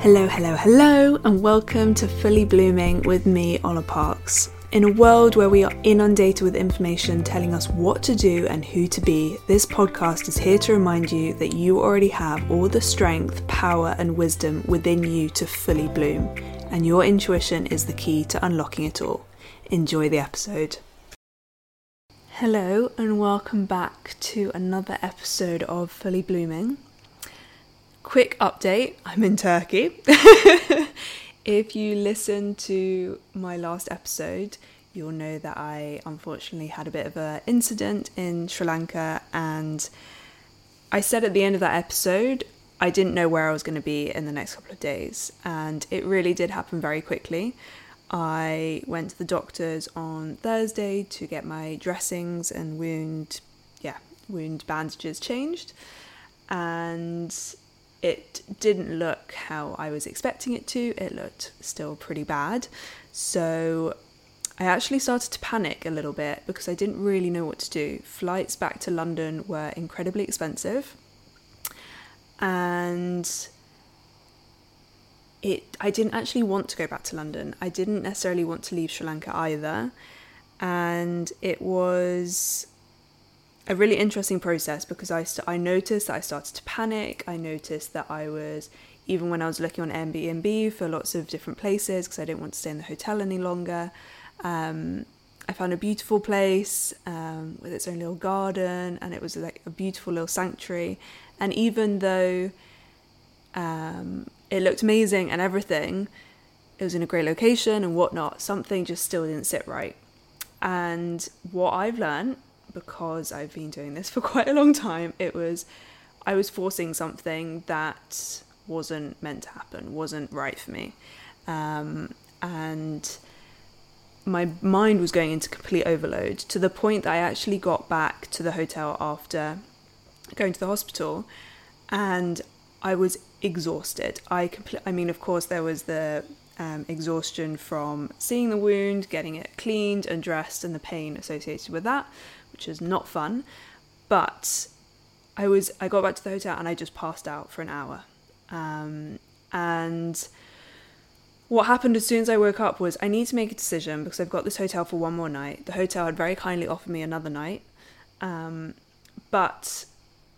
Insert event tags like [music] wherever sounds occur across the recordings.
Hello, hello, hello, and welcome to Fully Blooming with me, Ola Parks. In a world where we are inundated with information telling us what to do and who to be, this podcast is here to remind you that you already have all the strength, power, and wisdom within you to fully bloom, and your intuition is the key to unlocking it all. Enjoy the episode. Hello, and welcome back to another episode of Fully Blooming. Quick update I'm in Turkey. [laughs] if you listen to my last episode, you'll know that I unfortunately had a bit of an incident in Sri Lanka, and I said at the end of that episode I didn't know where I was going to be in the next couple of days, and it really did happen very quickly. I went to the doctors on Thursday to get my dressings and wound, yeah, wound bandages changed, and it didn't look how I was expecting it to. It looked still pretty bad. So I actually started to panic a little bit because I didn't really know what to do. Flights back to London were incredibly expensive. And it I didn't actually want to go back to London. I didn't necessarily want to leave Sri Lanka either. And it was a really interesting process because I, st- I noticed that I started to panic. I noticed that I was, even when I was looking on Airbnb for lots of different places because I didn't want to stay in the hotel any longer, um, I found a beautiful place um, with its own little garden and it was like a beautiful little sanctuary. And even though um, it looked amazing and everything, it was in a great location and whatnot, something just still didn't sit right. And what I've learned because I've been doing this for [laughs] quite a long time, it was I was forcing something that wasn't meant to happen, wasn't right for me. Um, and my mind was going into complete overload to the point that I actually got back to the hotel after going to the hospital and I was exhausted. I compl- I mean, of course, there was the um, exhaustion from seeing the wound, getting it cleaned and dressed, and the pain associated with that which is not fun. But I was I got back to the hotel and I just passed out for an hour. Um, and what happened as soon as I woke up was I need to make a decision because I've got this hotel for one more night. The hotel had very kindly offered me another night. Um, but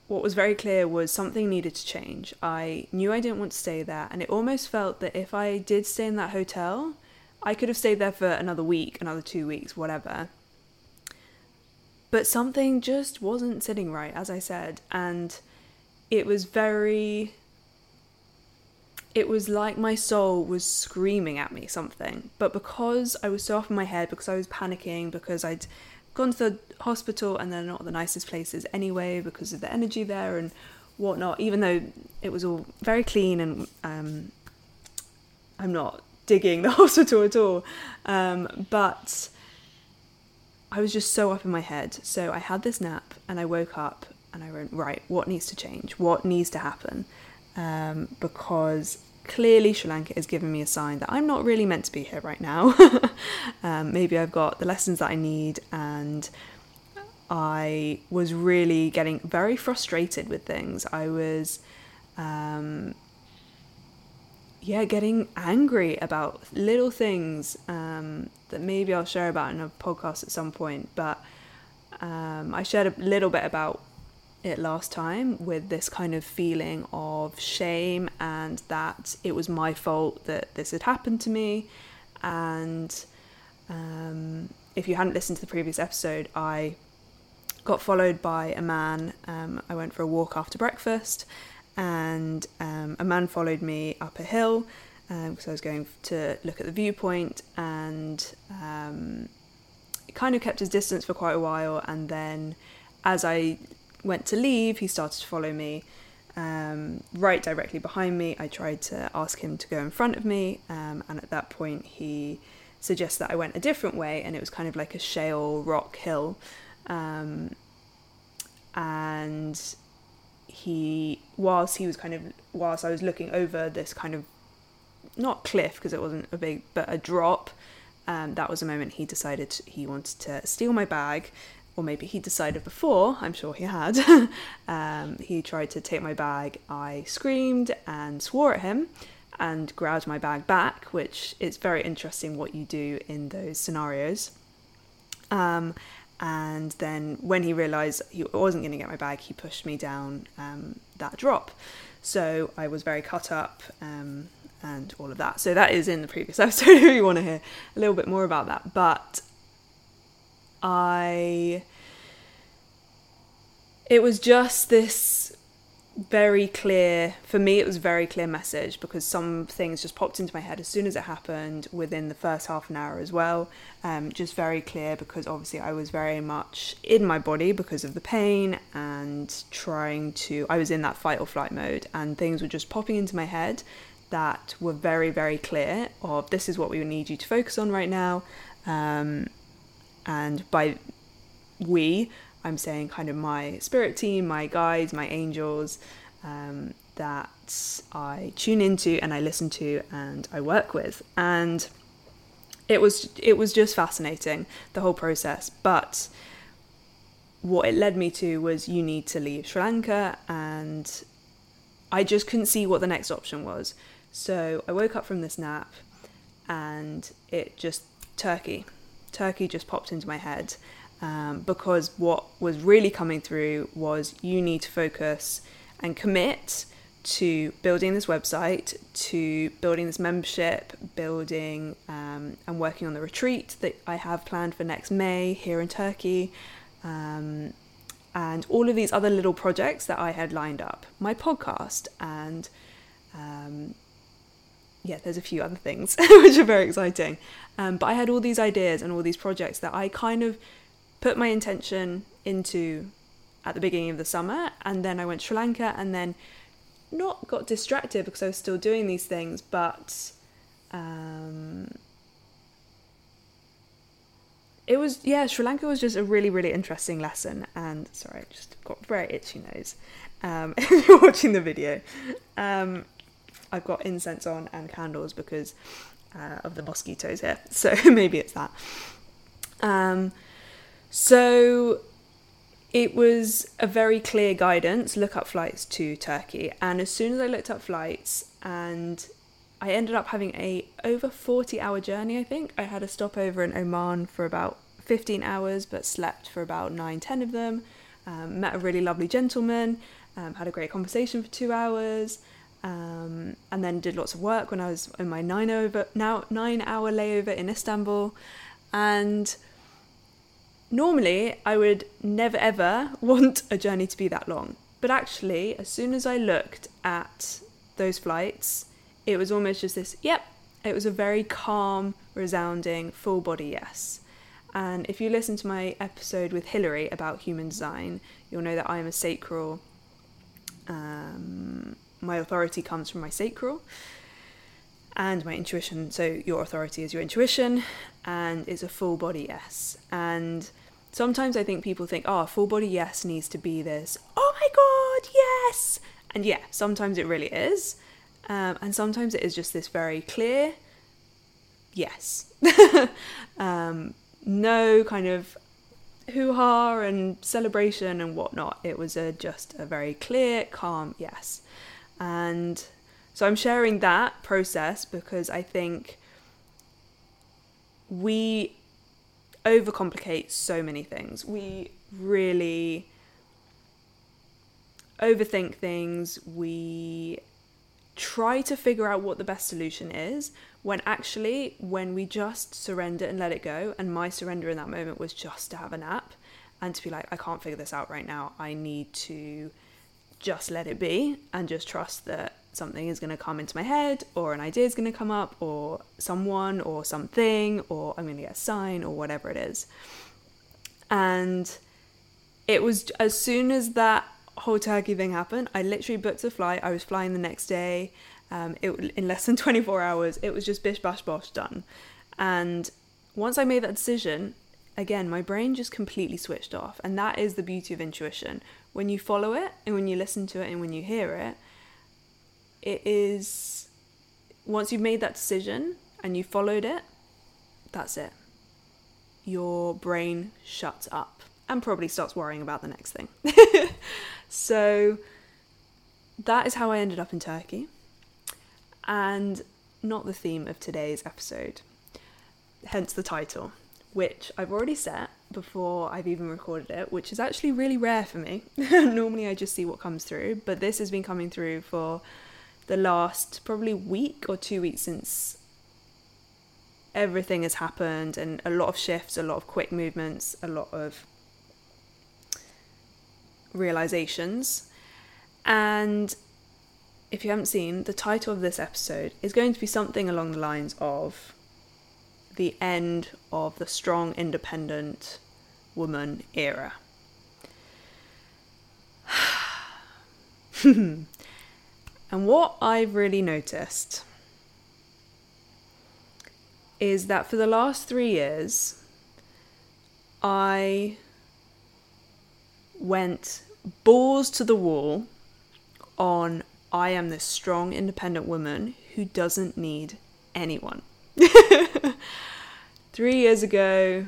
what was very clear was something needed to change. I knew I didn't want to stay there, and it almost felt that if I did stay in that hotel, I could have stayed there for another week, another two weeks, whatever but something just wasn't sitting right, as I said, and it was very. It was like my soul was screaming at me something, but because I was so off in my head, because I was panicking, because I'd gone to the hospital and they're not the nicest places anyway, because of the energy there and whatnot, even though it was all very clean and um, I'm not digging the [laughs] hospital at all, um, but I was just so up in my head. So I had this nap and I woke up and I went, right, what needs to change? What needs to happen? Um, because clearly Sri Lanka is giving me a sign that I'm not really meant to be here right now. [laughs] um, maybe I've got the lessons that I need and I was really getting very frustrated with things. I was um, yeah, getting angry about little things um, that maybe I'll share about in a podcast at some point. But um, I shared a little bit about it last time with this kind of feeling of shame and that it was my fault that this had happened to me. And um, if you hadn't listened to the previous episode, I got followed by a man. Um, I went for a walk after breakfast and um, a man followed me up a hill because um, I was going to look at the viewpoint and um, kind of kept his distance for quite a while and then as I went to leave he started to follow me um, right directly behind me. I tried to ask him to go in front of me um, and at that point he suggested that I went a different way and it was kind of like a shale rock hill um, and he whilst he was kind of whilst I was looking over this kind of not cliff because it wasn't a big but a drop um, that was a moment he decided he wanted to steal my bag or maybe he decided before i'm sure he had [laughs] um, he tried to take my bag i screamed and swore at him and grabbed my bag back, which is very interesting what you do in those scenarios. Um, and then when he realised he wasn't going to get my bag, he pushed me down um, that drop. So I was very cut up um, and all of that. So that is in the previous [laughs] episode if you want to hear a little bit more about that. But I. It was just this very clear for me it was very clear message because some things just popped into my head as soon as it happened within the first half an hour as well. Um, just very clear because obviously i was very much in my body because of the pain and trying to i was in that fight or flight mode and things were just popping into my head that were very very clear of this is what we need you to focus on right now. Um, and by we I'm saying kind of my spirit team, my guides, my angels um, that I tune into and I listen to and I work with. And it was it was just fascinating the whole process. But what it led me to was you need to leave Sri Lanka and I just couldn't see what the next option was. So I woke up from this nap and it just Turkey. Turkey just popped into my head um, because what was really coming through was you need to focus and commit to building this website, to building this membership, building um, and working on the retreat that I have planned for next May here in Turkey, um, and all of these other little projects that I had lined up, my podcast, and um, yeah, there's a few other things [laughs] which are very exciting. Um, but I had all these ideas and all these projects that I kind of put my intention into at the beginning of the summer and then I went Sri Lanka and then not got distracted because I was still doing these things but um, it was yeah Sri Lanka was just a really really interesting lesson and sorry I just got very itchy nose um, [laughs] if you're watching the video. Um, I've got incense on and candles because uh, of the mosquitoes here [laughs] so maybe it's that. Um, so it was a very clear guidance look up flights to Turkey. And as soon as I looked up flights and I ended up having a over 40 hour journey, I think. I had a stopover in Oman for about 15 hours, but slept for about 9 10 of them. Um, met a really lovely gentleman, um, had a great conversation for two hours, um, and then did lots of work when I was in my nine over now nine hour layover in Istanbul, and normally I would never ever [laughs] want a journey to be that long. But actually, as soon as I looked at those flights, it was almost just this yep, it was a very calm, resounding, full body yes. And if you listen to my episode with Hilary about human design, you'll know that I am a sacral. Um, my authority comes from my sacral and my intuition. So, your authority is your intuition, and it's a full body yes. And sometimes I think people think, oh, full body yes needs to be this, oh my god, yes! And yeah, sometimes it really is. Um, and sometimes it is just this very clear yes. [laughs] um, no kind of hoo ha and celebration and whatnot. It was a, just a very clear, calm yes. And so I'm sharing that process because I think we overcomplicate so many things. We really overthink things. We try to figure out what the best solution is when actually, when we just surrender and let it go, and my surrender in that moment was just to have a nap and to be like, I can't figure this out right now. I need to just let it be and just trust that something is going to come into my head or an idea is going to come up or someone or something or I'm going to get a sign or whatever it is. And it was as soon as that whole turkey thing happened, I literally booked a flight. I was flying the next day. Um, it in less than [laughs] 24 hours. It was just bish bash bosh done. And once I made that decision, again, my brain just completely switched off. And that is the beauty of intuition. When you follow it and when you listen to it and when you hear it, it is once you've made that decision and you followed it, that's it. Your brain shuts up and probably starts worrying about the next thing. [laughs] so that is how I ended up in Turkey. and not the theme of today's episode. Hence the title, which I've already set before I've even recorded it, which is actually really rare for me. [laughs] Normally I just see what comes through, but this has been coming through for the last probably week or two weeks since everything has happened and a lot of shifts, a lot of quick movements, a lot of realizations. And if you haven't seen, the title of this episode is going to be something along the lines of the end of the strong, independent woman era. [sighs] [laughs] and what I've really noticed is that for the last three years, I went balls to the wall on I am this strong, independent woman who doesn't need anyone. [laughs] Three years ago,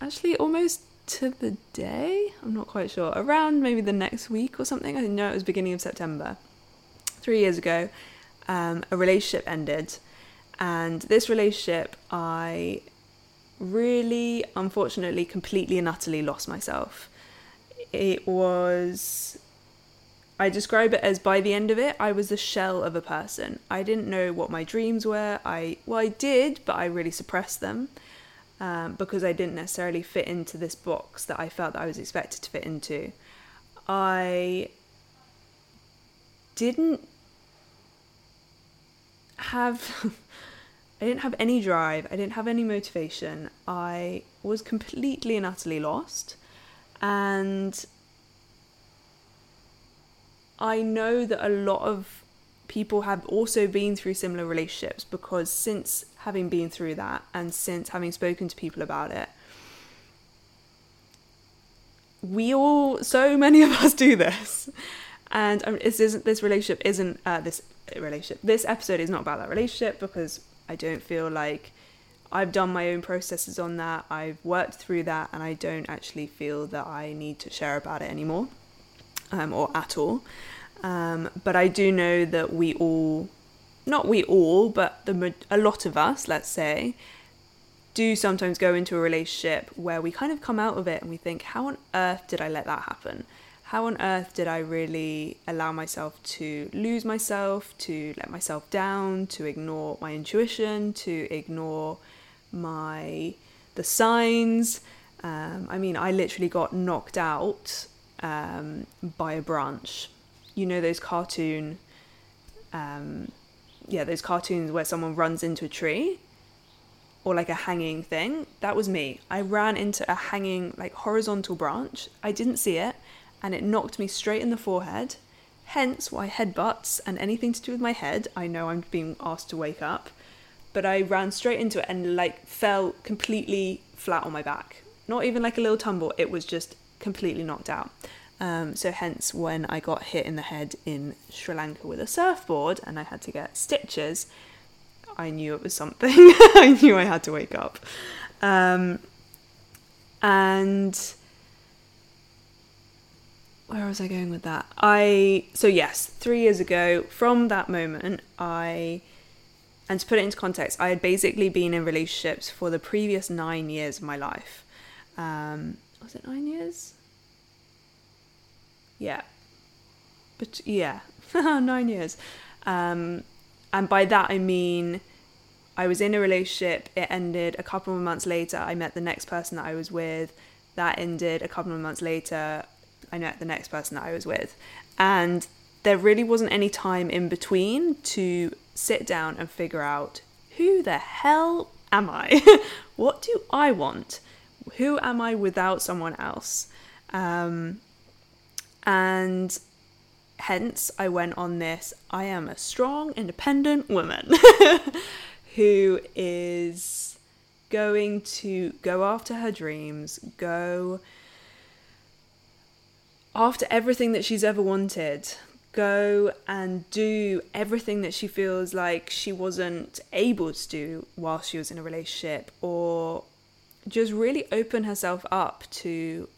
actually almost to the day, I'm not quite sure, around maybe the next week or something, I know it was beginning of September. Three years ago, um, a relationship ended, and this relationship, I really, unfortunately, completely and utterly lost myself. It was I describe it as by the end of it, I was the shell of a person. I didn't know what my dreams were. I well, I did, but I really suppressed them um, because I didn't necessarily fit into this box that I felt that I was expected to fit into. I didn't have. [laughs] I didn't have any drive. I didn't have any motivation. I was completely and utterly lost, and I know that a lot of people have also been through similar relationships because since having been through that and since having spoken to people about it, we all, so many of us do this. And um, this isn't this relationship isn't uh, this relationship. This episode is not about that relationship because I don't feel like I've done my own processes on that. I've worked through that, and I don't actually feel that I need to share about it anymore um, or at all. Um, but I do know that we all, not we all, but the a lot of us, let's say, do sometimes go into a relationship where we kind of come out of it and we think, how on earth did I let that happen? How on earth did I really allow myself to lose myself, to let myself down, to ignore my intuition, to ignore my the signs? Um, I mean, I literally got knocked out um, by a branch. You know those cartoon, um, yeah, those cartoons where someone runs into a tree or like a hanging thing. That was me. I ran into a hanging, like horizontal branch. I didn't see it, and it knocked me straight in the forehead. Hence why headbutts and anything to do with my head, I know I'm being asked to wake up. But I ran straight into it and like fell completely flat on my back. Not even like a little tumble, it was just completely knocked out. Um, so hence when I got hit in the head in Sri Lanka with a surfboard and I had to get stitches, I knew it was something. [laughs] I knew I had to wake up. Um, and where was I going with that? I so yes, three years ago, from that moment, I and to put it into context, I had basically been in relationships for the previous nine years of my life. Um, was it nine years? Yeah. But yeah, [laughs] nine years. Um, and by that I mean I was in a relationship, it ended a couple of months later. I met the next person that I was with, that ended a couple of months later. I met the next person that I was with. And there really wasn't any time in between to sit down and figure out who the hell am I? [laughs] what do I want? who am I without someone else? Um, and hence, I went on this I am a strong, independent woman [laughs] who is going to go after her dreams, go after everything that she's ever wanted, go and do everything that she feels like she wasn't able to do while she was in a relationship or just really open herself up to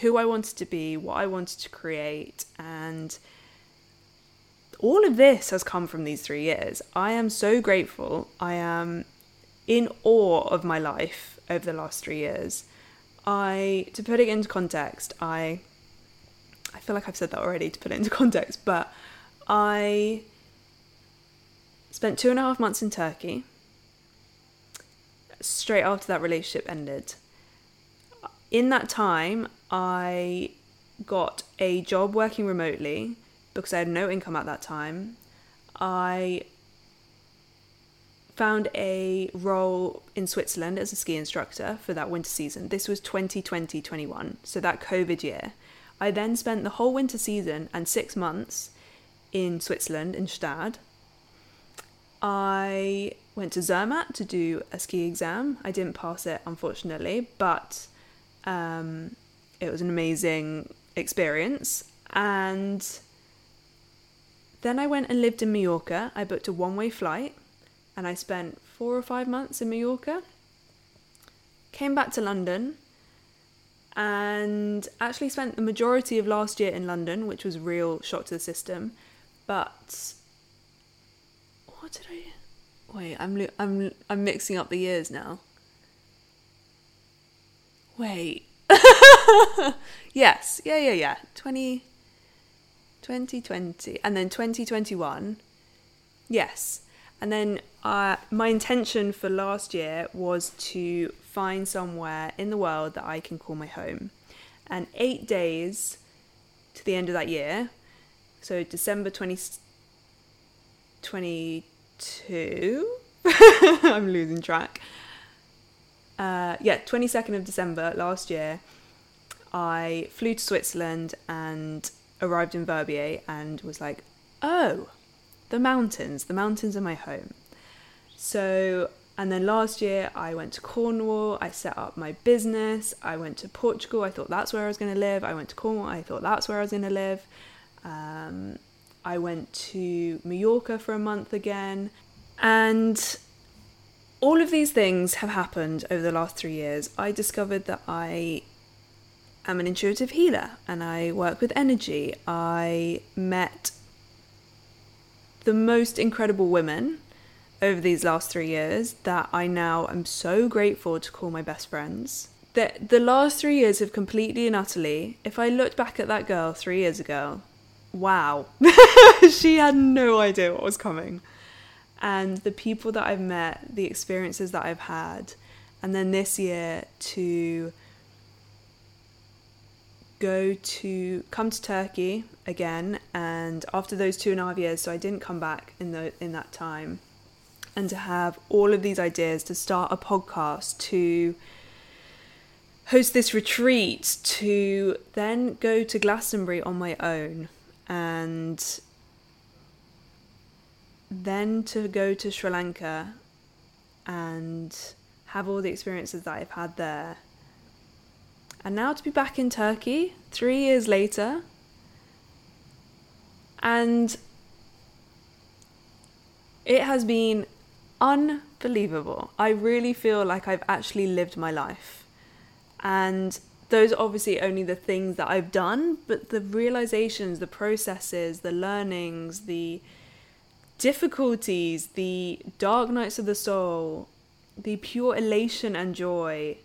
who I wanted to be, what I wanted to create, and all of this has come from these three years. I am so grateful. I am in awe of my life over the last three years. I, to put it into context, I, feel like I've said that already to put it into [laughs] context, but I spent two and a half months in Turkey straight after that relationship ended. In that time, I got a job working remotely because I had no income at that time. I found a role in Switzerland as a ski instructor for that winter season. This was 2020 21, so that COVID year. I then spent the whole winter season and six months in Switzerland, in Gstaad. I went to Zermatt to do a ski exam. I didn't pass it, unfortunately, but um, it was an amazing experience. And then I went and lived in Mallorca. I booked a one way flight and I spent four or five months in Mallorca. Came back to London and actually spent the majority of last year in London, which was real shock to the system. But what did I? Wait, I'm I'm I'm mixing up the years now. Wait. [laughs] yes, yeah, yeah, yeah. 20, 2020. And then 2021. Yes. And then uh, my intention for last year was to find somewhere in the world that I can call my home. And eight days to the end of that year, so December 2022, [laughs] I'm losing track. Uh, yeah, 22nd of December last year, I flew to Switzerland and arrived in Verbier and was like, oh, the mountains, the mountains are my home. So, and then last year I went to Cornwall, I set up my business, I went to Portugal, I thought that's where I was going to live. I went to Cornwall, I thought that's where I was going to live. Um, I went to Mallorca for a month again. And all of these things have happened over the last three years. I discovered that I am an intuitive healer and I work with energy. I met the most incredible women over these last three years that I now am so grateful to call my best friends. The, the last three years have completely and utterly, if I looked back at that girl three years ago, wow, [laughs] she had no idea what was coming. And the people that I've met, the experiences that I've had, and then this year to go to come to Turkey again, and after those two and a half years, so I didn't come back in the in that time, and to have all of these ideas to start a podcast, to host this retreat, to then go to Glastonbury on my own, and then to go to Sri Lanka and have all the experiences that I've had there and now to be back in Turkey three years later. And it has been unbelievable. I really feel like I've actually lived my life. And those are obviously only the things that I've done, but the realizations, the processes, the learnings, the difficulties, the dark nights of the soul, the pure elation and joy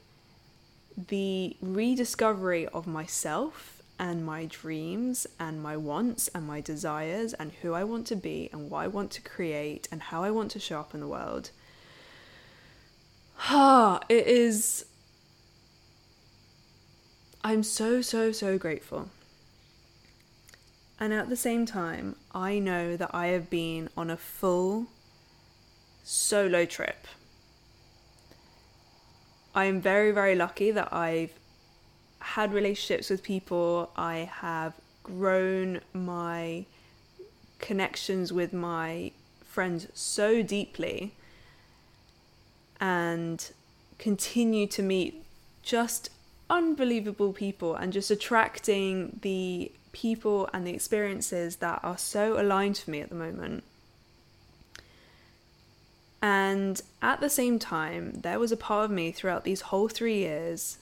the rediscovery of myself and my dreams and my wants and my desires and who I want to be and what I want to create and how I want to show up in the world. Ah, [sighs] it is. I'm so, so, so grateful. And at the same time, I know that I have been on a full solo trip I am very, very lucky that I've had relationships with people. I have grown my connections with my friends so deeply and continue to meet just unbelievable people and just attracting the people and the experiences that are so aligned for me at the moment. And at the same time, there was a part of me throughout these whole three years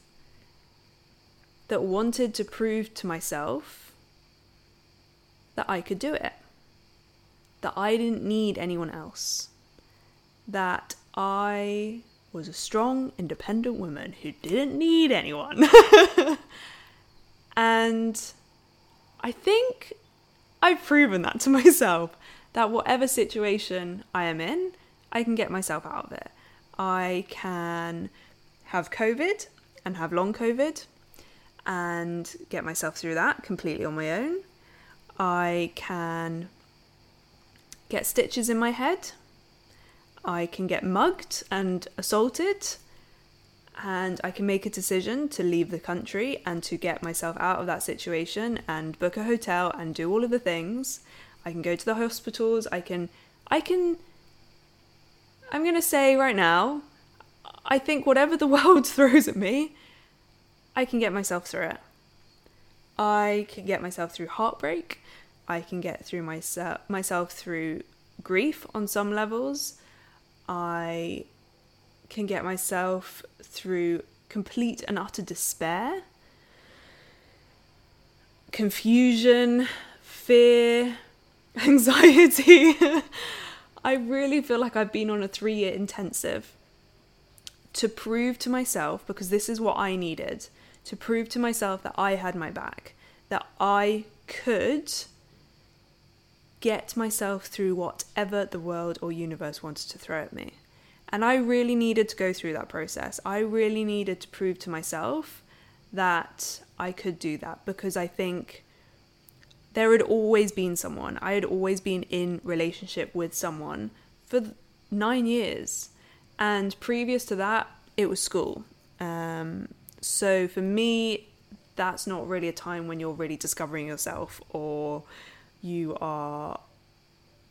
that wanted to prove to myself that I could do it. that I didn't need anyone else. That I was a strong, independent woman who didn't need anyone. [laughs] and I think I've proven that to [laughs] myself that whatever situation I am in, I can get myself out of it. I can have COVID and have long COVID and get myself through that completely on my own. I can get stitches in my head. I can get mugged and assaulted. And I can make a decision to leave the country and to get myself out of that situation and book a hotel and do all of the things. I can go to the hospitals. I can, I can, I'm going to say right now, I think whatever the [laughs] world throws at me, I can get myself through it. I can get myself through heartbreak. I can get through myself myself through grief on some levels. I can get myself through complete and utter despair, confusion, fear, [laughs] anxiety. [laughs] I really feel like I've been on a three year intensive to prove to myself, because this is what I needed, to prove to myself that I had my back, that I could get myself through whatever the world or universe wanted to throw at me. And I really needed to go through that process. I really needed to prove to myself that I could do that because I think there had always been someone. I had always been in relationship with someone for 9 years. And previous to that, it was school. Um, so for me, that's not really a time when you're really discovering yourself or you are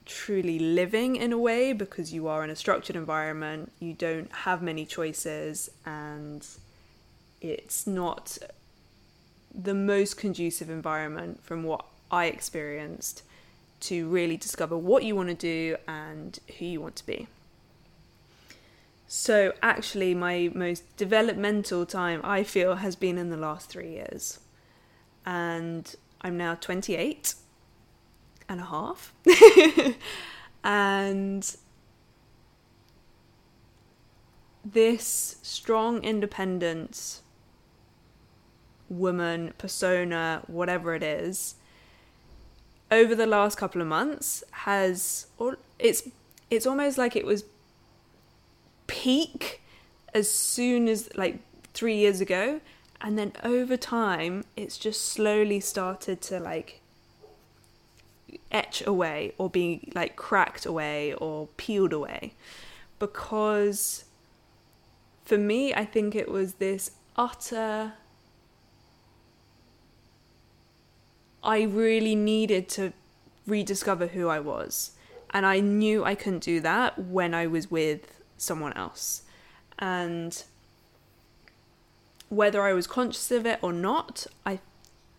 truly living in a way because you are in a structured environment, you don't have many choices, and it's not the most conducive environment from what I experienced to really discover what you want to do and who you want to be. So, actually, my most developmental time I feel has been in the last three years. And I'm now 28 and a half. [laughs] and this strong, independence woman persona, whatever it is, over the last couple of months has, it's, it's almost like it was peak as soon as like three years ago and then over time it's just slowly started to like etch away or be like cracked away or peeled away. Because for me i think it was this utter i really needed to rediscover who i was. And i knew i couldn't do that when i was with someone else. And whether I was conscious of it or not, I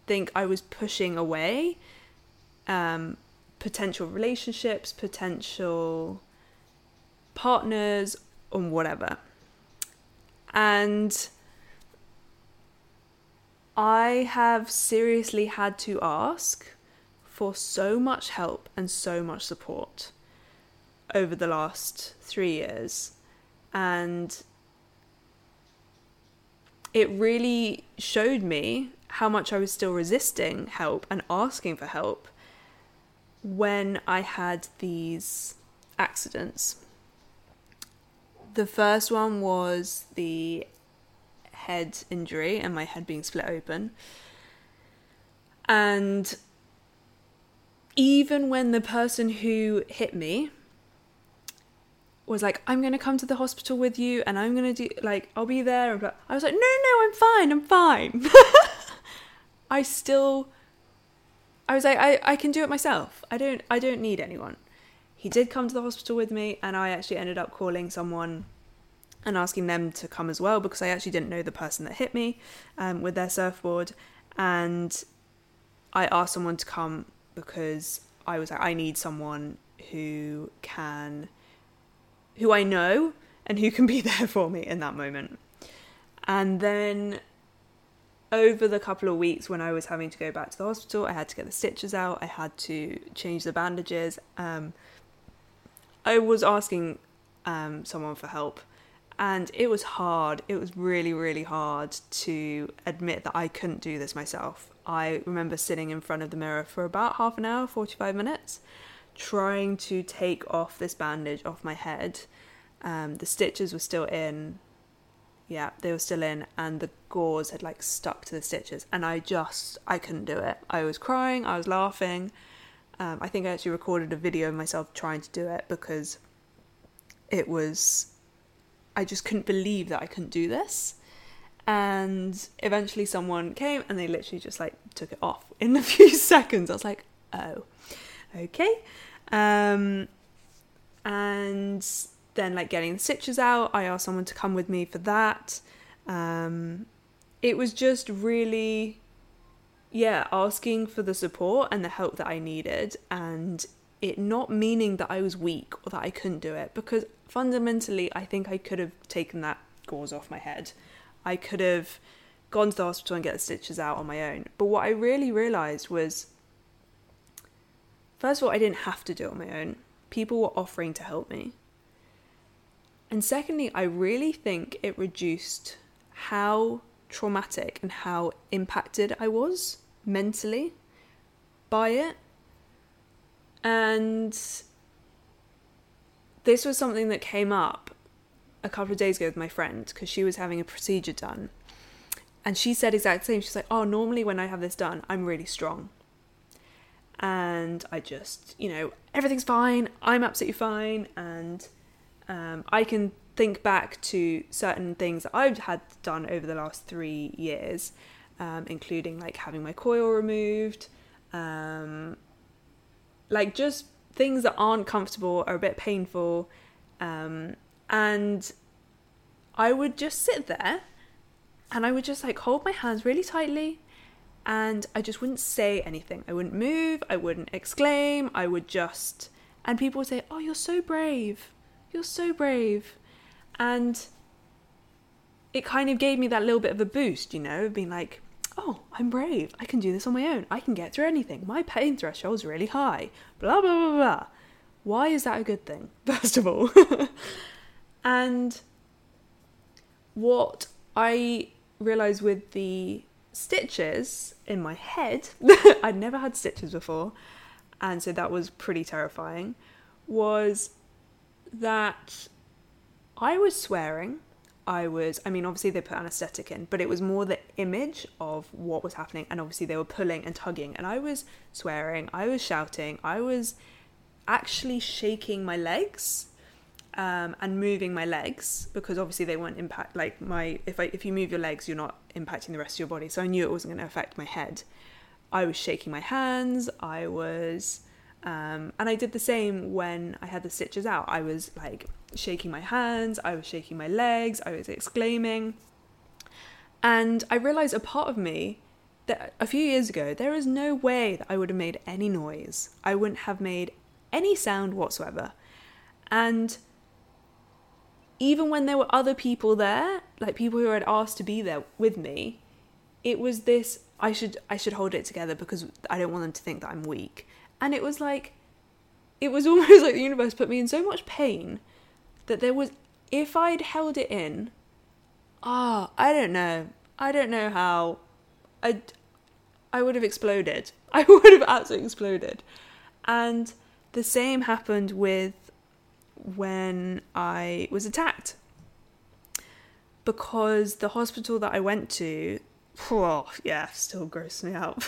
think I was pushing away um, potential relationships, potential partners, and whatever. And I have seriously had to ask for so much help and so much support over the last three years. And it really showed me how much I was still resisting help and asking for help when I had these accidents. The first one was the head injury and my head being split open. And even when the person who hit me was like, I'm going to come to the hospital with you and I'm going to do, like, I'll be there. I was like, no, no, I'm fine, I'm fine. [laughs] I still, I was like, I, I can do it myself. I don't, I don't need anyone. He did come to the hospital with me and I actually ended up calling someone and asking them to come as well because I actually didn't know the person that hit me um, with their surfboard. And I asked someone to come because I was like, I need someone who can who I know and who can be [laughs] there for me in that moment. And then over the couple of weeks when I was having to go back to the hospital, I had to get the stitches out, I had to change the bandages. Um, I was asking um, someone for help, and it was hard. It was really, really hard to admit that I couldn't do this myself. I remember sitting in front of the mirror for about half an hour, 45 minutes, trying to take off this bandage off my head. Um, the stitches were still in. Yeah, they were still in, and the gauze had like stuck to the stitches, and I just I couldn't do it. I was crying, I was laughing. Um, I think I actually recorded a video of myself trying to do it because it was. I just couldn't believe that I couldn't do this. And eventually someone came and they literally just like took it off in a [laughs] few seconds. I was like, oh, okay. Um, and then like getting the stitches out, I asked someone to come with me for that. Um, it was just really, yeah, asking for the support and the help that I needed, and it not meaning that I was weak or that I couldn't do it, because fundamentally, I think I could have taken that gauze off my head. I could have gone to the hospital and get the stitches out on my own. But what I really realized was first of all, I didn't have to do it on my own. People were offering to help me. And secondly, I really think it reduced how traumatic and how impacted I was mentally by it. And this was something that came up a couple of days ago with my friend because she was having a procedure done. And she said exact same. She's like, "Oh, normally when I have this done, I'm really strong." And I just, you know, everything's fine. I'm absolutely fine, and um, I can think back to certain things that I've had done over the last three years, um, including like having my coil removed, um, like just things that aren't comfortable are a bit painful, um, and I would just sit there and I would just like hold my hands really tightly and I just wouldn't say anything. I wouldn't move, I wouldn't exclaim, I would just and people would say, "Oh, you're so brave. You're so brave." And it kind of gave me that little bit of a boost, you know, being like, "Oh, I'm brave. I can do this on my own. I can get through anything. My pain threshold's really high." Blah blah blah blah. Why is that a good thing? [laughs] First of all. [laughs] And what I realized with the stitches in my head, [laughs] I'd never had stitches before, and so that was pretty terrifying, was that I was swearing. I was, I mean, obviously they put anesthetic in, but it was more the image of what was happening, and obviously they were pulling and tugging, and I was swearing, I was shouting, I was actually shaking my legs um, and moving my legs because obviously they won't impact like my if I if you move your legs you're not impacting the rest of your body so I knew it wasn't going to affect my head. I was shaking my hands. I was um, and I did the same when I had the stitches out. I was like shaking my hands. I was shaking my legs. I was exclaiming. And I realized a part of me that a few years ago, there is no way that I would have made any noise. I wouldn't have made any sound whatsoever. And even when there were other people there, like people who had asked to be there with me, it was this I should I should hold it together because I don't want them to think that I'm weak. And it was like it was [laughs] almost like the universe put me in so much pain that there was if I'd held it in, ah, oh, I don't know. I don't know how I I would have exploded. [laughs] I would have absolutely exploded. And the same happened with when I was attacked. Because the hospital that I went to, oh, yeah, still grossed me out.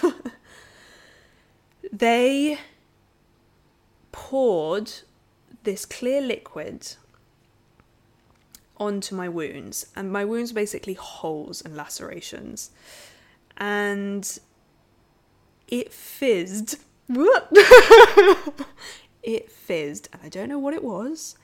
[laughs] they poured this clear liquid onto my wounds, and my wounds were basically holes and lacerations. And it fizzed. [laughs] [laughs] it fizzed, and I don't know what it was,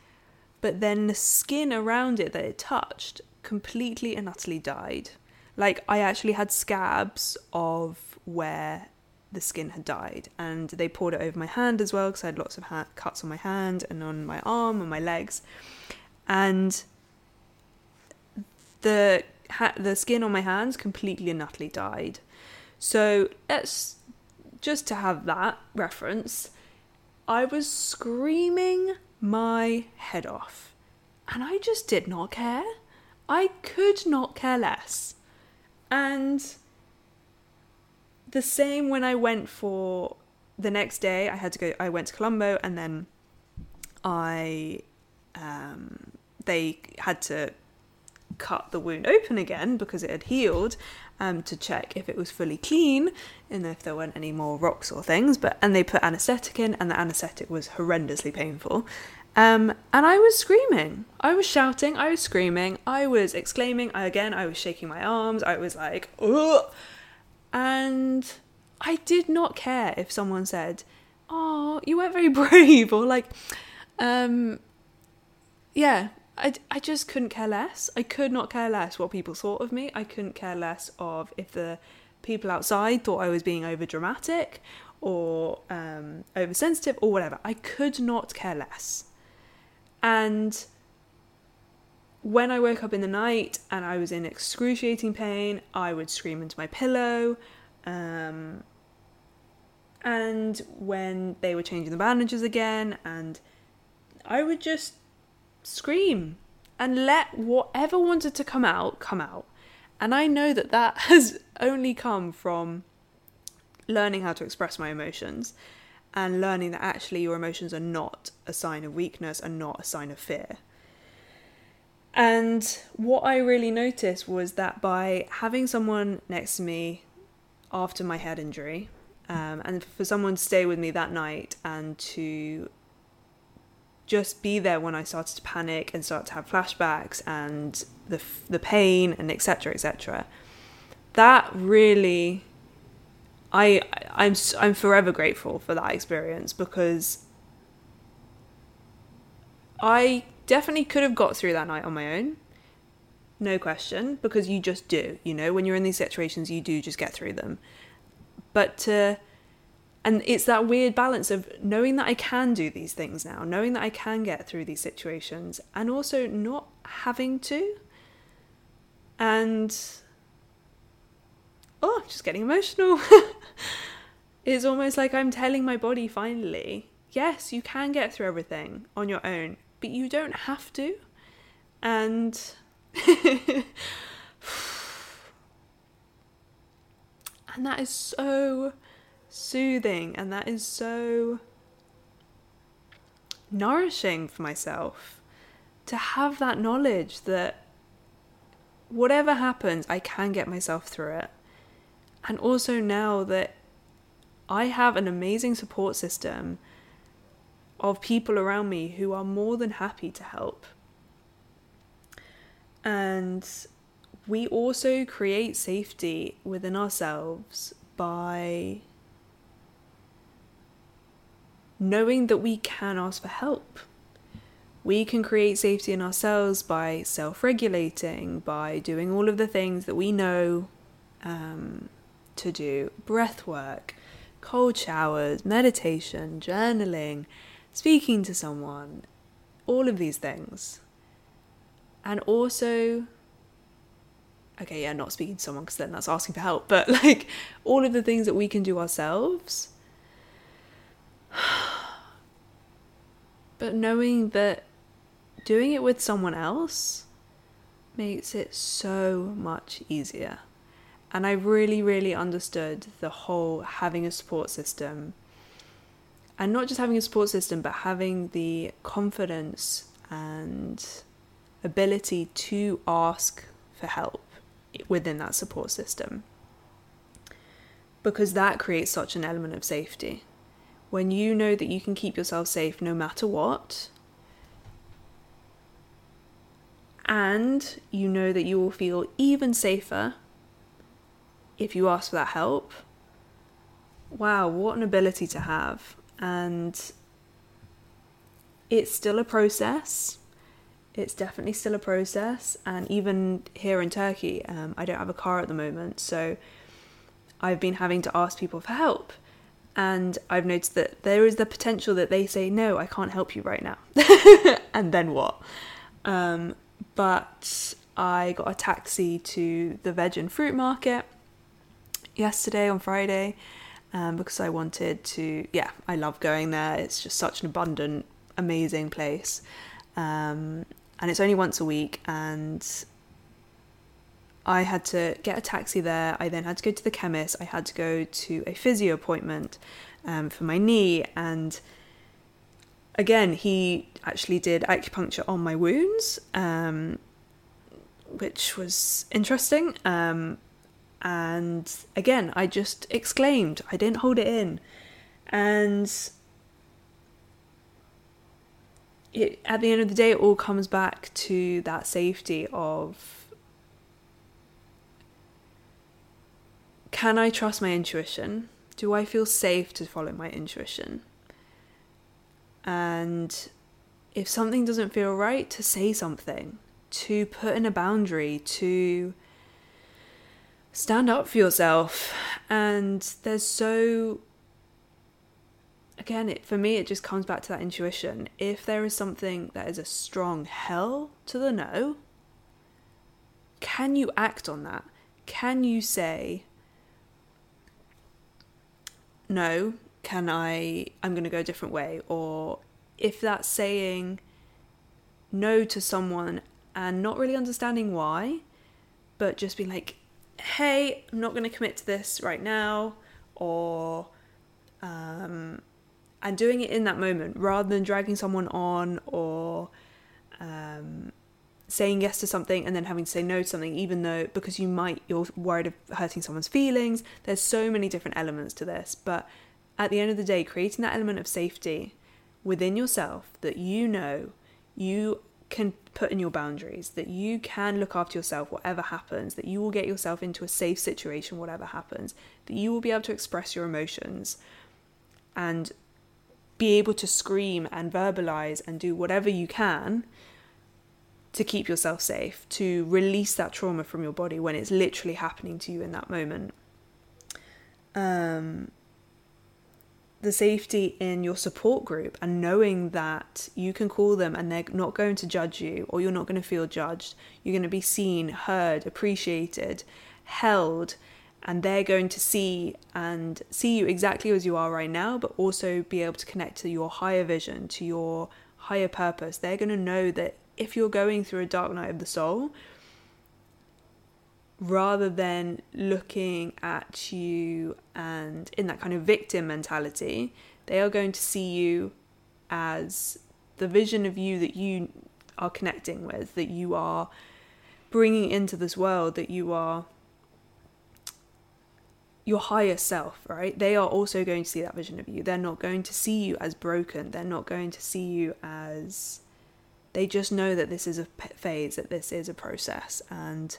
but then the skin around it that it touched completely and utterly died. Like, I actually had scabs of where the skin had died, and they poured it over my hand as well because I had lots of ha- cuts on my hand and on my arm and my legs. And the ha- the skin on my hands completely and utterly died. So let's just to have that reference. I was screaming my head off, and I just did not care. I could not care less. And the same when I went for the next day, I had to go, I went to Colombo and then I, um, they had to cut the wound open again because it had healed um, to check if it was fully clean and if there weren't any more rocks or things. But and they put anaesthetic in, and the anaesthetic was horrendously painful. Um, and I was screaming. I was shouting. I was screaming. I was exclaiming. I, again, I was shaking my arms. I was like, ugh. And I did not care if someone said, oh, you weren't very [laughs] brave, or like, um, yeah, I, I just couldn't care less. I could not care less what people thought of me. I couldn't care less of if the people outside thought I was being over dramatic or um, oversensitive or whatever. I could not care less. And when I woke up in the night and I was in excruciating pain, I would scream into my pillow. Um, and when they were changing the bandages again, and I would just scream and let whatever wanted to come out come out. And I know that that [laughs] has only come from learning how to express my emotions and learning that actually your emotions are not a sign of weakness and not a sign of fear. And what I really noticed was that by having someone next to me after my head injury, um, and for someone to stay with me that night and to just be there when I started to panic and start to have flashbacks and the the pain and etc etc that really I I'm I'm forever grateful for that experience because I definitely could have got through that night on my own no question because you just do you know? When you're in these situations you do just get through them. But to and it's that weird balance of knowing that I can do these things now, knowing that I can get through these situations, and also not having to. And oh, I'm just getting emotional. [laughs] it's almost like I'm telling my body finally, yes, you can get through everything on your own, but you don't have to. And [laughs] [sighs] and that is so soothing and that is so nourishing for myself to have that knowledge that whatever happens, I can get myself through it. And also now that I have an amazing support system of people around me who are more than happy to help. And we also create safety within ourselves by knowing that we can ask for help. We can create safety in ourselves by self regulating, by doing all of the things that we know um, to do breath work, cold showers, meditation, journaling, speaking to someone, all of these things. And also, okay, yeah, not speaking to someone because then that's asking for help, but [laughs] like all of the things that we can do ourselves but knowing that doing it with someone else makes it so much easier. And I really, really understood the whole having a support system. And not just having a support system, but having the confidence and ability to ask for help within that support system. Because that creates such an element of safety when you know that you can keep yourself safe no matter what, and you know that you will feel even safer if you ask for that help. Wow, what an ability to have! And it's still a process. It's definitely still a process, and even here in Turkey, um, I don't have a car at the moment, so I've been having to ask people for help and I've noticed that there is the potential that they say, no, I can't help you right now. [laughs] and then what? Um, but I got a taxi to the veg and fruit market yesterday on Friday um, because I wanted to. Yeah, I love going there. It's just such an abundant, amazing place. Um, and it's only once a week, and I had to get a taxi there. I then had to go to the chemist. I had to go to a physio appointment um, for my knee, and again, he actually did acupuncture on my wounds, um, which was interesting. Um, and again, I just exclaimed. I didn't hold it in, and it, at the end of the day, it all comes back to that safety of can I trust my intuition? Do I feel safe to follow my intuition? And if something doesn't feel right, to say something, to put in a boundary, to stand up for yourself. And there's so again, it, for me, it just comes back to that intuition. If there is something that is a strong hell to the no, can you act on that? Can you say, no, can I, I'm going to go a different way? Or if that's saying no to someone and not really understanding why, but just being like, hey, I'm not going to commit to this right now, or, um, and doing it in that moment rather than dragging someone on or um, saying yes to something and then having to say no to something even though because you might you're worried of hurting someone's feelings. There's so many different elements to this but at the end of the day creating that element of safety within yourself that you know you can put in your boundaries that you can look after yourself whatever happens that you will get yourself into a safe situation whatever happens that you will be able to express your emotions and be able to scream and verbalize and do whatever you can to keep yourself safe, to release that trauma from your body when it's literally happening to you in that moment. Um, the safety in your support group and knowing that you can call them and they're not going to judge you or you're not going to feel judged. You're going to be seen, heard, appreciated, held, and they're going to see and see you exactly as you are right now, but also be able to connect to your higher vision, to your higher purpose. They're going to know that if you're going through a dark night of the soul, rather than looking at you and in that kind of victim mentality, they are going to see you as the vision of you that you are connecting with, that you are bringing into this world, that you are your higher self, right? They are also going to see that vision of you. They're not going to see you as broken. They're not going to see you as. They just know that this is a phase, that this is a process. And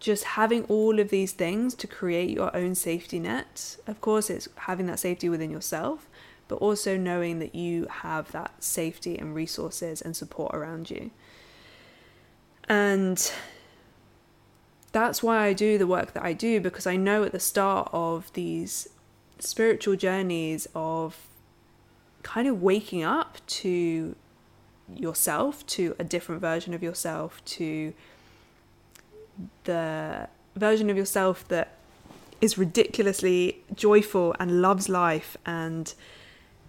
just having all of these things to create your own safety net. Of course, it's having that safety within yourself, but also knowing that you have that safety and resources and support around you. And that's why I do the work that I do because I know at the start of these spiritual journeys of kind of waking up to yourself, to a different version of yourself, to the version of yourself that is ridiculously joyful and loves life and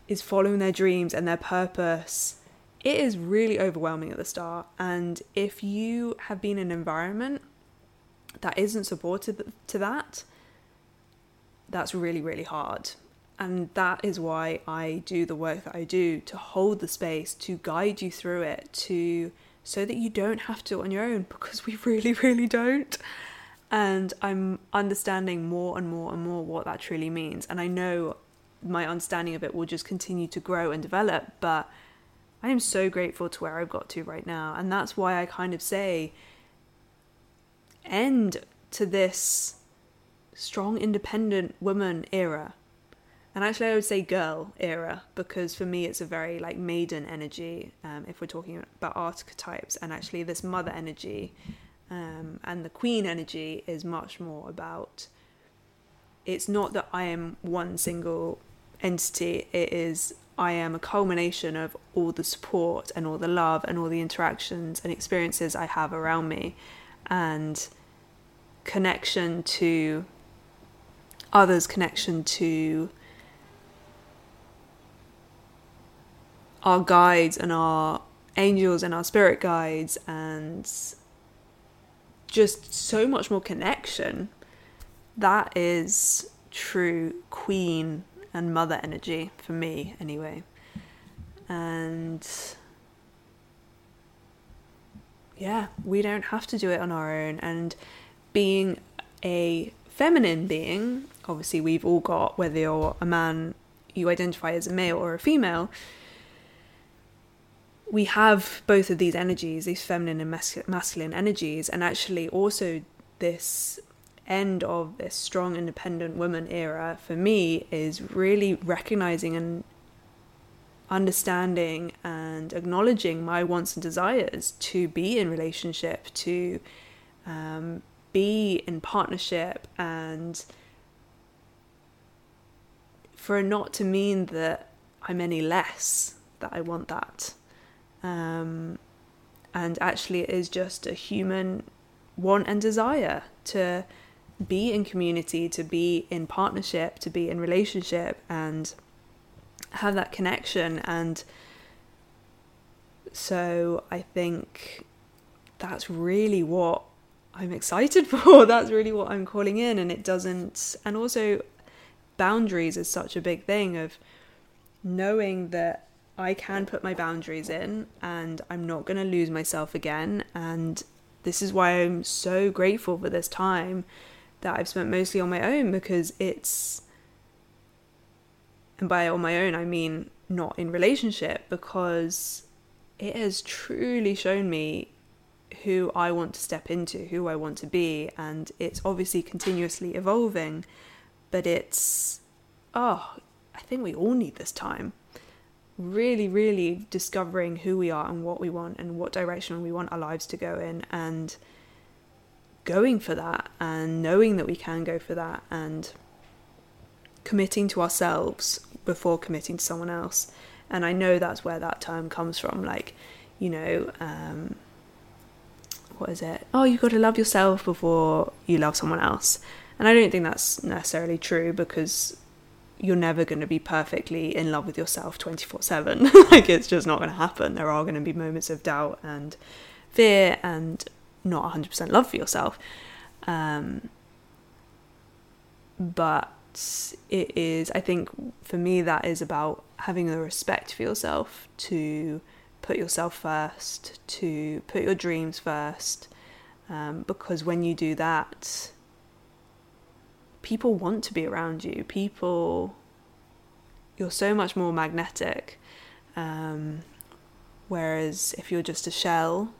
is following their dreams and their purpose. It is really overwhelming at the start. And if you have been in an environment that isn't supportive to that, that's really, really hard. And that is why I do the work that I do to hold the space, to guide you through it, to so that you don't have to on your own because we [laughs] really, really don't. And I'm understanding more and more and more what that truly means. And I know my understanding of it will just continue to grow and develop, but I am so grateful to where I've got to right now. And that's why I kind of say, end to this strong, independent woman era. And actually, I would say girl era because for me, it's a very like maiden energy. Um, if we're talking about archetypes, and actually, this mother energy um, and the queen energy is much more about. It's not that I am one single entity. It is I am a culmination of all the support and all the love and all the interactions and experiences I have around me and connection to others, connection to our guides and our angels and our spirit guides and just so much more connection. That is true queen and mother energy for me, anyway. And yeah, we don't have to do it on our own. And being a feminine being, obviously, we've all got, whether you're a man, you identify as a male or a female, we have both of these energies, these feminine and masculine energies, and actually also this end of this strong independent woman era for me is really recognizing and understanding and acknowledging my wants and desires to be in relationship to um, be in partnership and for not to mean that i'm any less that i want that um, and actually it is just a human want and desire to be in community, to be in partnership, to be in relationship, and have that connection. And so I think that's really what I'm excited [laughs] for. that's really what I'm calling in. And it doesn't, and also boundaries is such a big thing of knowing that I can put my boundaries in and I'm not going to lose myself again. And this is why I'm so grateful for this time that I've spent mostly on my own because it's, and by on my own, I mean not in relationship, because it has truly shown me who I want to step into, who I want to be, and it's obviously continuously evolving, but it's, oh, I think we all need this time. Really, really discovering who we are and what we want and what direction we want our lives to go in, and going for that and knowing that we can go for that and committing to ourselves before committing to someone else. And I know that's where that term comes from. Like, you know, um, what is it? Oh, you've got to love yourself before you love someone else. And I don't think that's necessarily true because you're never going to be perfectly in love with yourself 24 7. [laughs] like, it's just not going to happen. There are going to be moments of doubt and fear and not 100% love for yourself. Um, but it is, I think for me, that is about having the respect for yourself to put yourself first, to put your dreams first. Um, because when you do that, people want to be around you. People, you're so much more magnetic. Um, whereas if you're just a shell,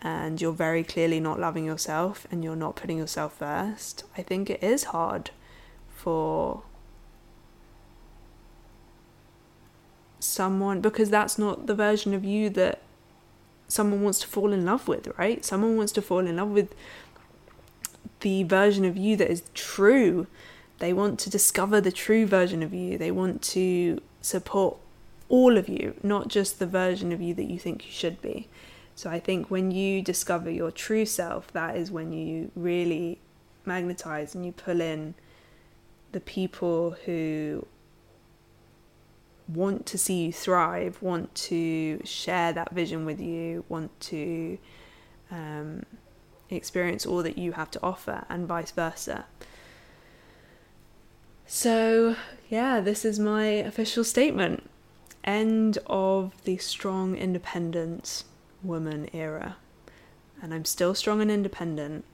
and you're very clearly not loving yourself and you're not putting yourself first, I think it is hard for someone because that's not the version of you that someone wants to fall in love with, right? Someone wants to fall in love with the version of you that is true. They want to discover the true version of you. They want to support all of you, not just the version of you that you think you should be. So I think when you discover your true self, that is when you really magnetize and you pull in the people who want to see you thrive, want to share that vision with you, want to um, experience all that you have to offer, and vice versa. So, yeah, this is my official statement. End of the strong independence woman era. And I'm still strong and independent,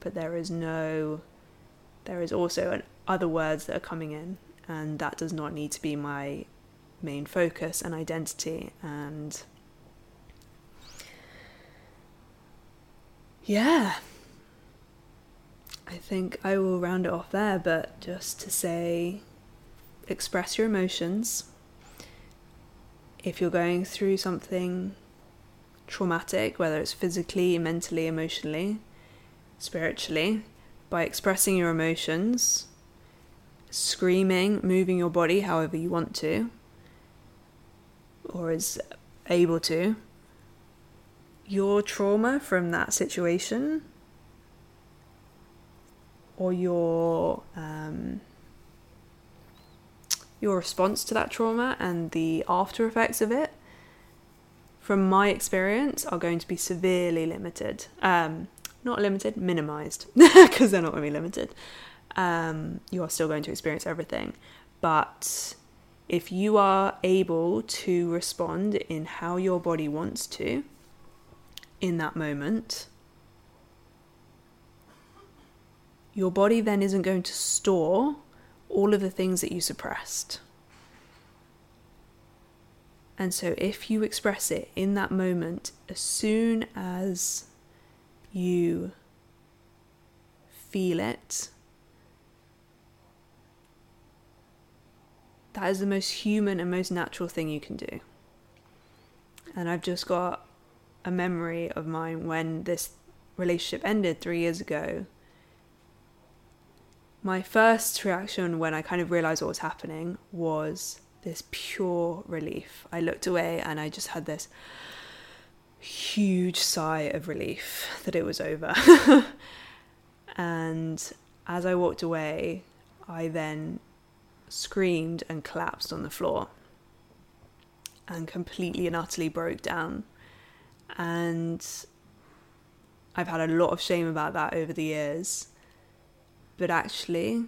but there is no, there is also other words that are coming in, and that does not need to be my main focus and identity. And yeah, I think I will round it off there, but just to say express your emotions. If you're going through something traumatic, whether it's physically, mentally, emotionally, spiritually, by expressing your emotions, screaming, moving your body however you want to, or is able to, your trauma from that situation or your um, your response to that trauma and the after effects of it, from my experience, are going to be severely limited. Um, not limited, minimized, [laughs] because they're not going to be limited. Um, you are still going to experience everything. But if you are able to respond in how your body wants to in that moment, your body then isn't going to store all of the things that you suppressed. And so, if you express it in that moment, as soon as you feel it, that is the most human and most natural thing you can do. And I've just got a memory of mine when this relationship ended three years ago my first reaction when I kind of realized what was happening was this pure relief. I looked away and I just had this huge sigh of relief that it was over. [laughs] and as I walked away, I then screamed and collapsed on the floor and completely and utterly broke down. And I've had a lot of shame about that over the years. But actually,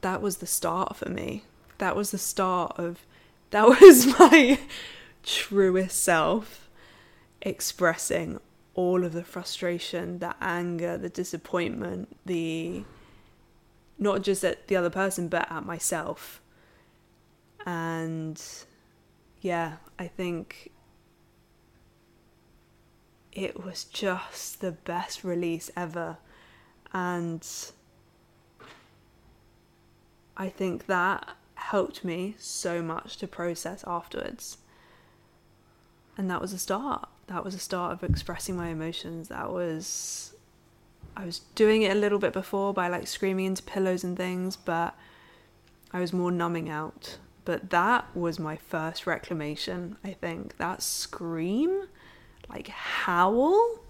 that was the start for me. That was the start of, [laughs] that was my truest self expressing all of the frustration, the anger, the disappointment, the not just at the other person, but at myself. And yeah, I think it was just the best release ever and I think that helped me so much to process afterwards. And that was a start. That was a start of expressing my emotions. That was I was doing it a little bit before by like screaming into pillows and things, but I was more numbing out. But that was my first reclamation, I think. That scream, like howl,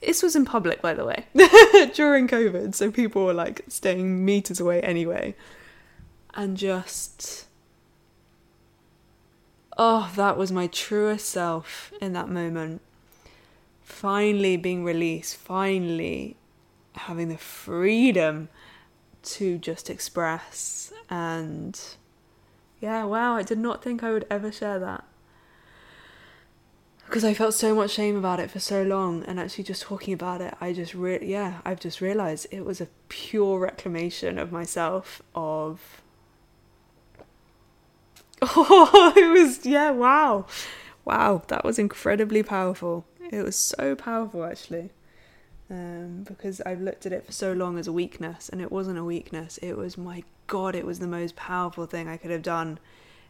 this was in public, by the way, [laughs] during COVID, so people were like staying meters away anyway. And just. Oh, that was my truest self in that moment. Finally being released, finally having the freedom to just express. And yeah, wow, I did not think I would ever share that because I felt so much shame about it for so long, and actually just talking about it, I just really, yeah, I've just realized it was a pure reclamation of myself. Of [laughs] oh, it was yeah, wow, wow, that was incredibly powerful. It was so powerful actually, um, because I've looked at it for so long as a weakness, and it wasn't a weakness. It was my God, it was the most powerful thing I could have done.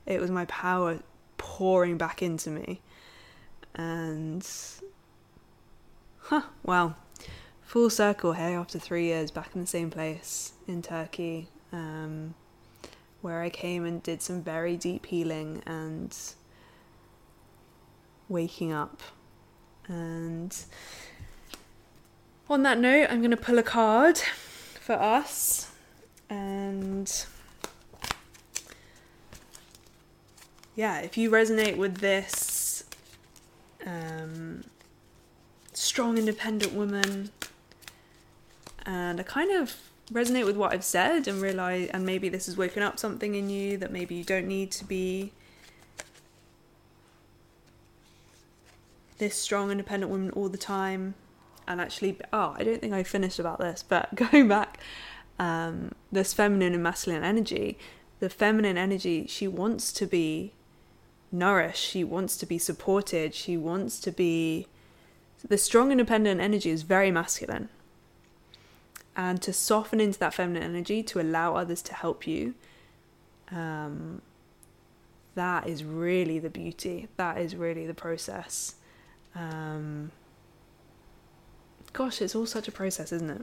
It was my power pouring back into me and huh, full circle here after three years back in the same place in Turkey, um, where I came and did some very deep healing and waking up. And on that note, I'm going to pull a card for us and. Yeah, if you resonate with this um, strong, independent woman. And I kind of resonate with what I've said and realize, and maybe this has woken up something in you that maybe you don't need to be this strong, independent woman all the time. And actually, oh, I don't think I finished about this, but [laughs] going back, um, this feminine and masculine energy, the feminine energy, she wants to be nourished, she wants to be supported, she wants to be. The strong, independent energy is very masculine. And to soften into that feminine energy, to allow others to help you, um, that is really the beauty. That is really the process. Um, gosh, it's all such a process, isn't it?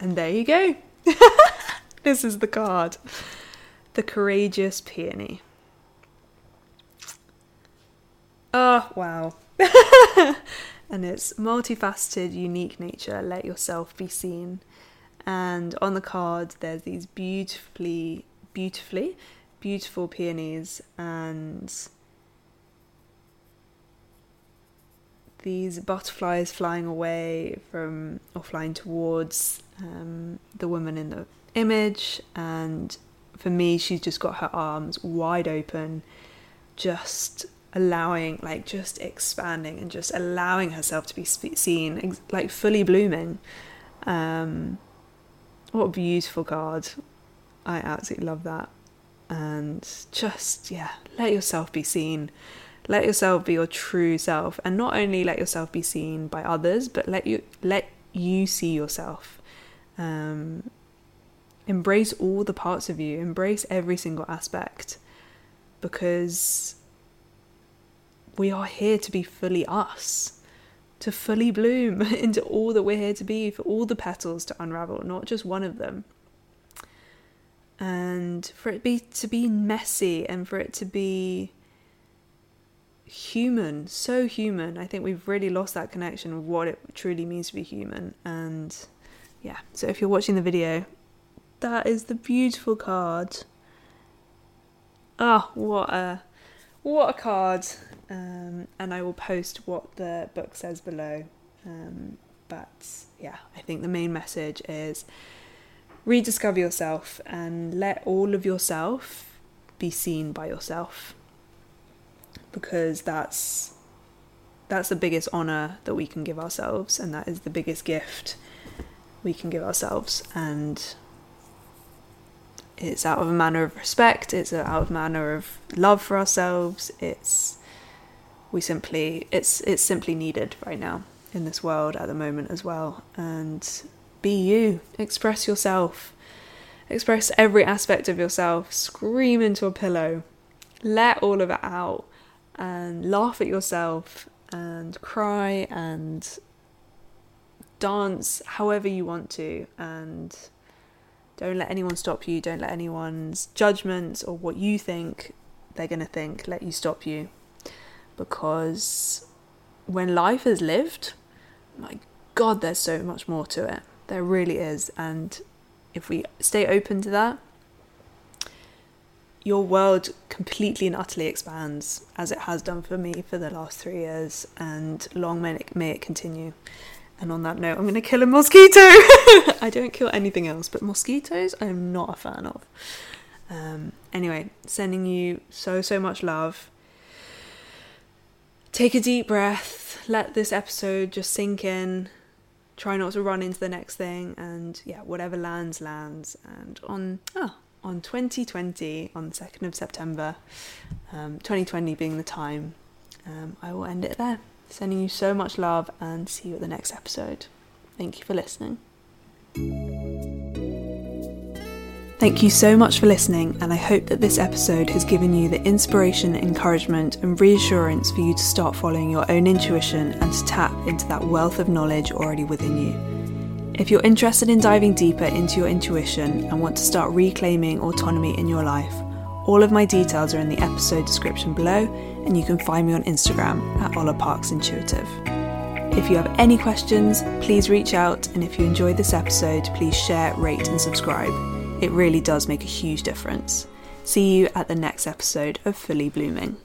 And there you go. [laughs] this is the card The Courageous Peony. Oh, wow. [laughs] and it's multifaceted, unique nature. Let yourself be seen. And on the card, there's these beautifully, beautifully, beautiful peonies and these butterflies flying away from or flying towards um, the woman in the image. And for me, she's just got her arms wide open, just allowing, like, just expanding and just allowing herself to be seen, like, fully blooming. Um, what a beautiful card. I absolutely love that. And just, yeah, let yourself be seen. Let yourself be your true self. And not only let yourself be seen by others, but let you let you see yourself. Um, embrace all the parts of you, embrace every single aspect. Because we are here to be fully us to fully bloom [laughs] into all that we're here to be, for all the petals to unravel, not just one of them. And for it be to be messy and for it to be human, so human. I think we've really lost that connection of what it truly means to be human. And yeah, so if you're watching the video, that is the beautiful card. Ah, oh, what a what a card! Um, and I will post what the book says below. Um, but yeah, I think the main message is rediscover yourself and let all of yourself be seen by yourself because that's that's the biggest honor that we can give ourselves and that is the biggest gift we can give ourselves and it's out of a manner of respect it's out of a manner of love for ourselves it's we simply it's it's simply needed right now in this world at the moment as well. And be you. Express yourself. Express every aspect of yourself. Scream into a pillow. Let all of it out and laugh at yourself and cry and dance however you want to. And don't let anyone stop you. Don't let anyone's judgments or what you think they're going to think let you stop you because when life is lived, my God, there's so much more to it. There really is. And if we stay open to that, your world completely and utterly expands as it has done for me for the last three years, and long may it, may it continue. And on that note, I'm going to kill a mosquito. [laughs] I don't kill anything else, but mosquitoes I am not a fan of. Um, anyway, sending you so, so much love take a deep breath, let this episode just sink in, try not to run into the next thing, and yeah, whatever lands, lands. And on oh, on 2020, on the 2nd of September, um, 2020 being the time, um, I will end it there. Sending you so much love and see you at the next episode. Thank you for listening. Thank you so much for listening, and I hope that this episode has given you the inspiration, encouragement, and reassurance for you to start following your own intuition and to tap into that wealth of knowledge already within you. If you're interested in diving deeper into your intuition and want to start reclaiming autonomy in your life, all of my details are in the episode description below, and you can find me on Instagram at Ola Parks Intuitive. If you have any questions, please reach out, and if you enjoyed this episode, please share, rate, and subscribe. It really does make a huge difference. See you at the next episode of Fully Blooming.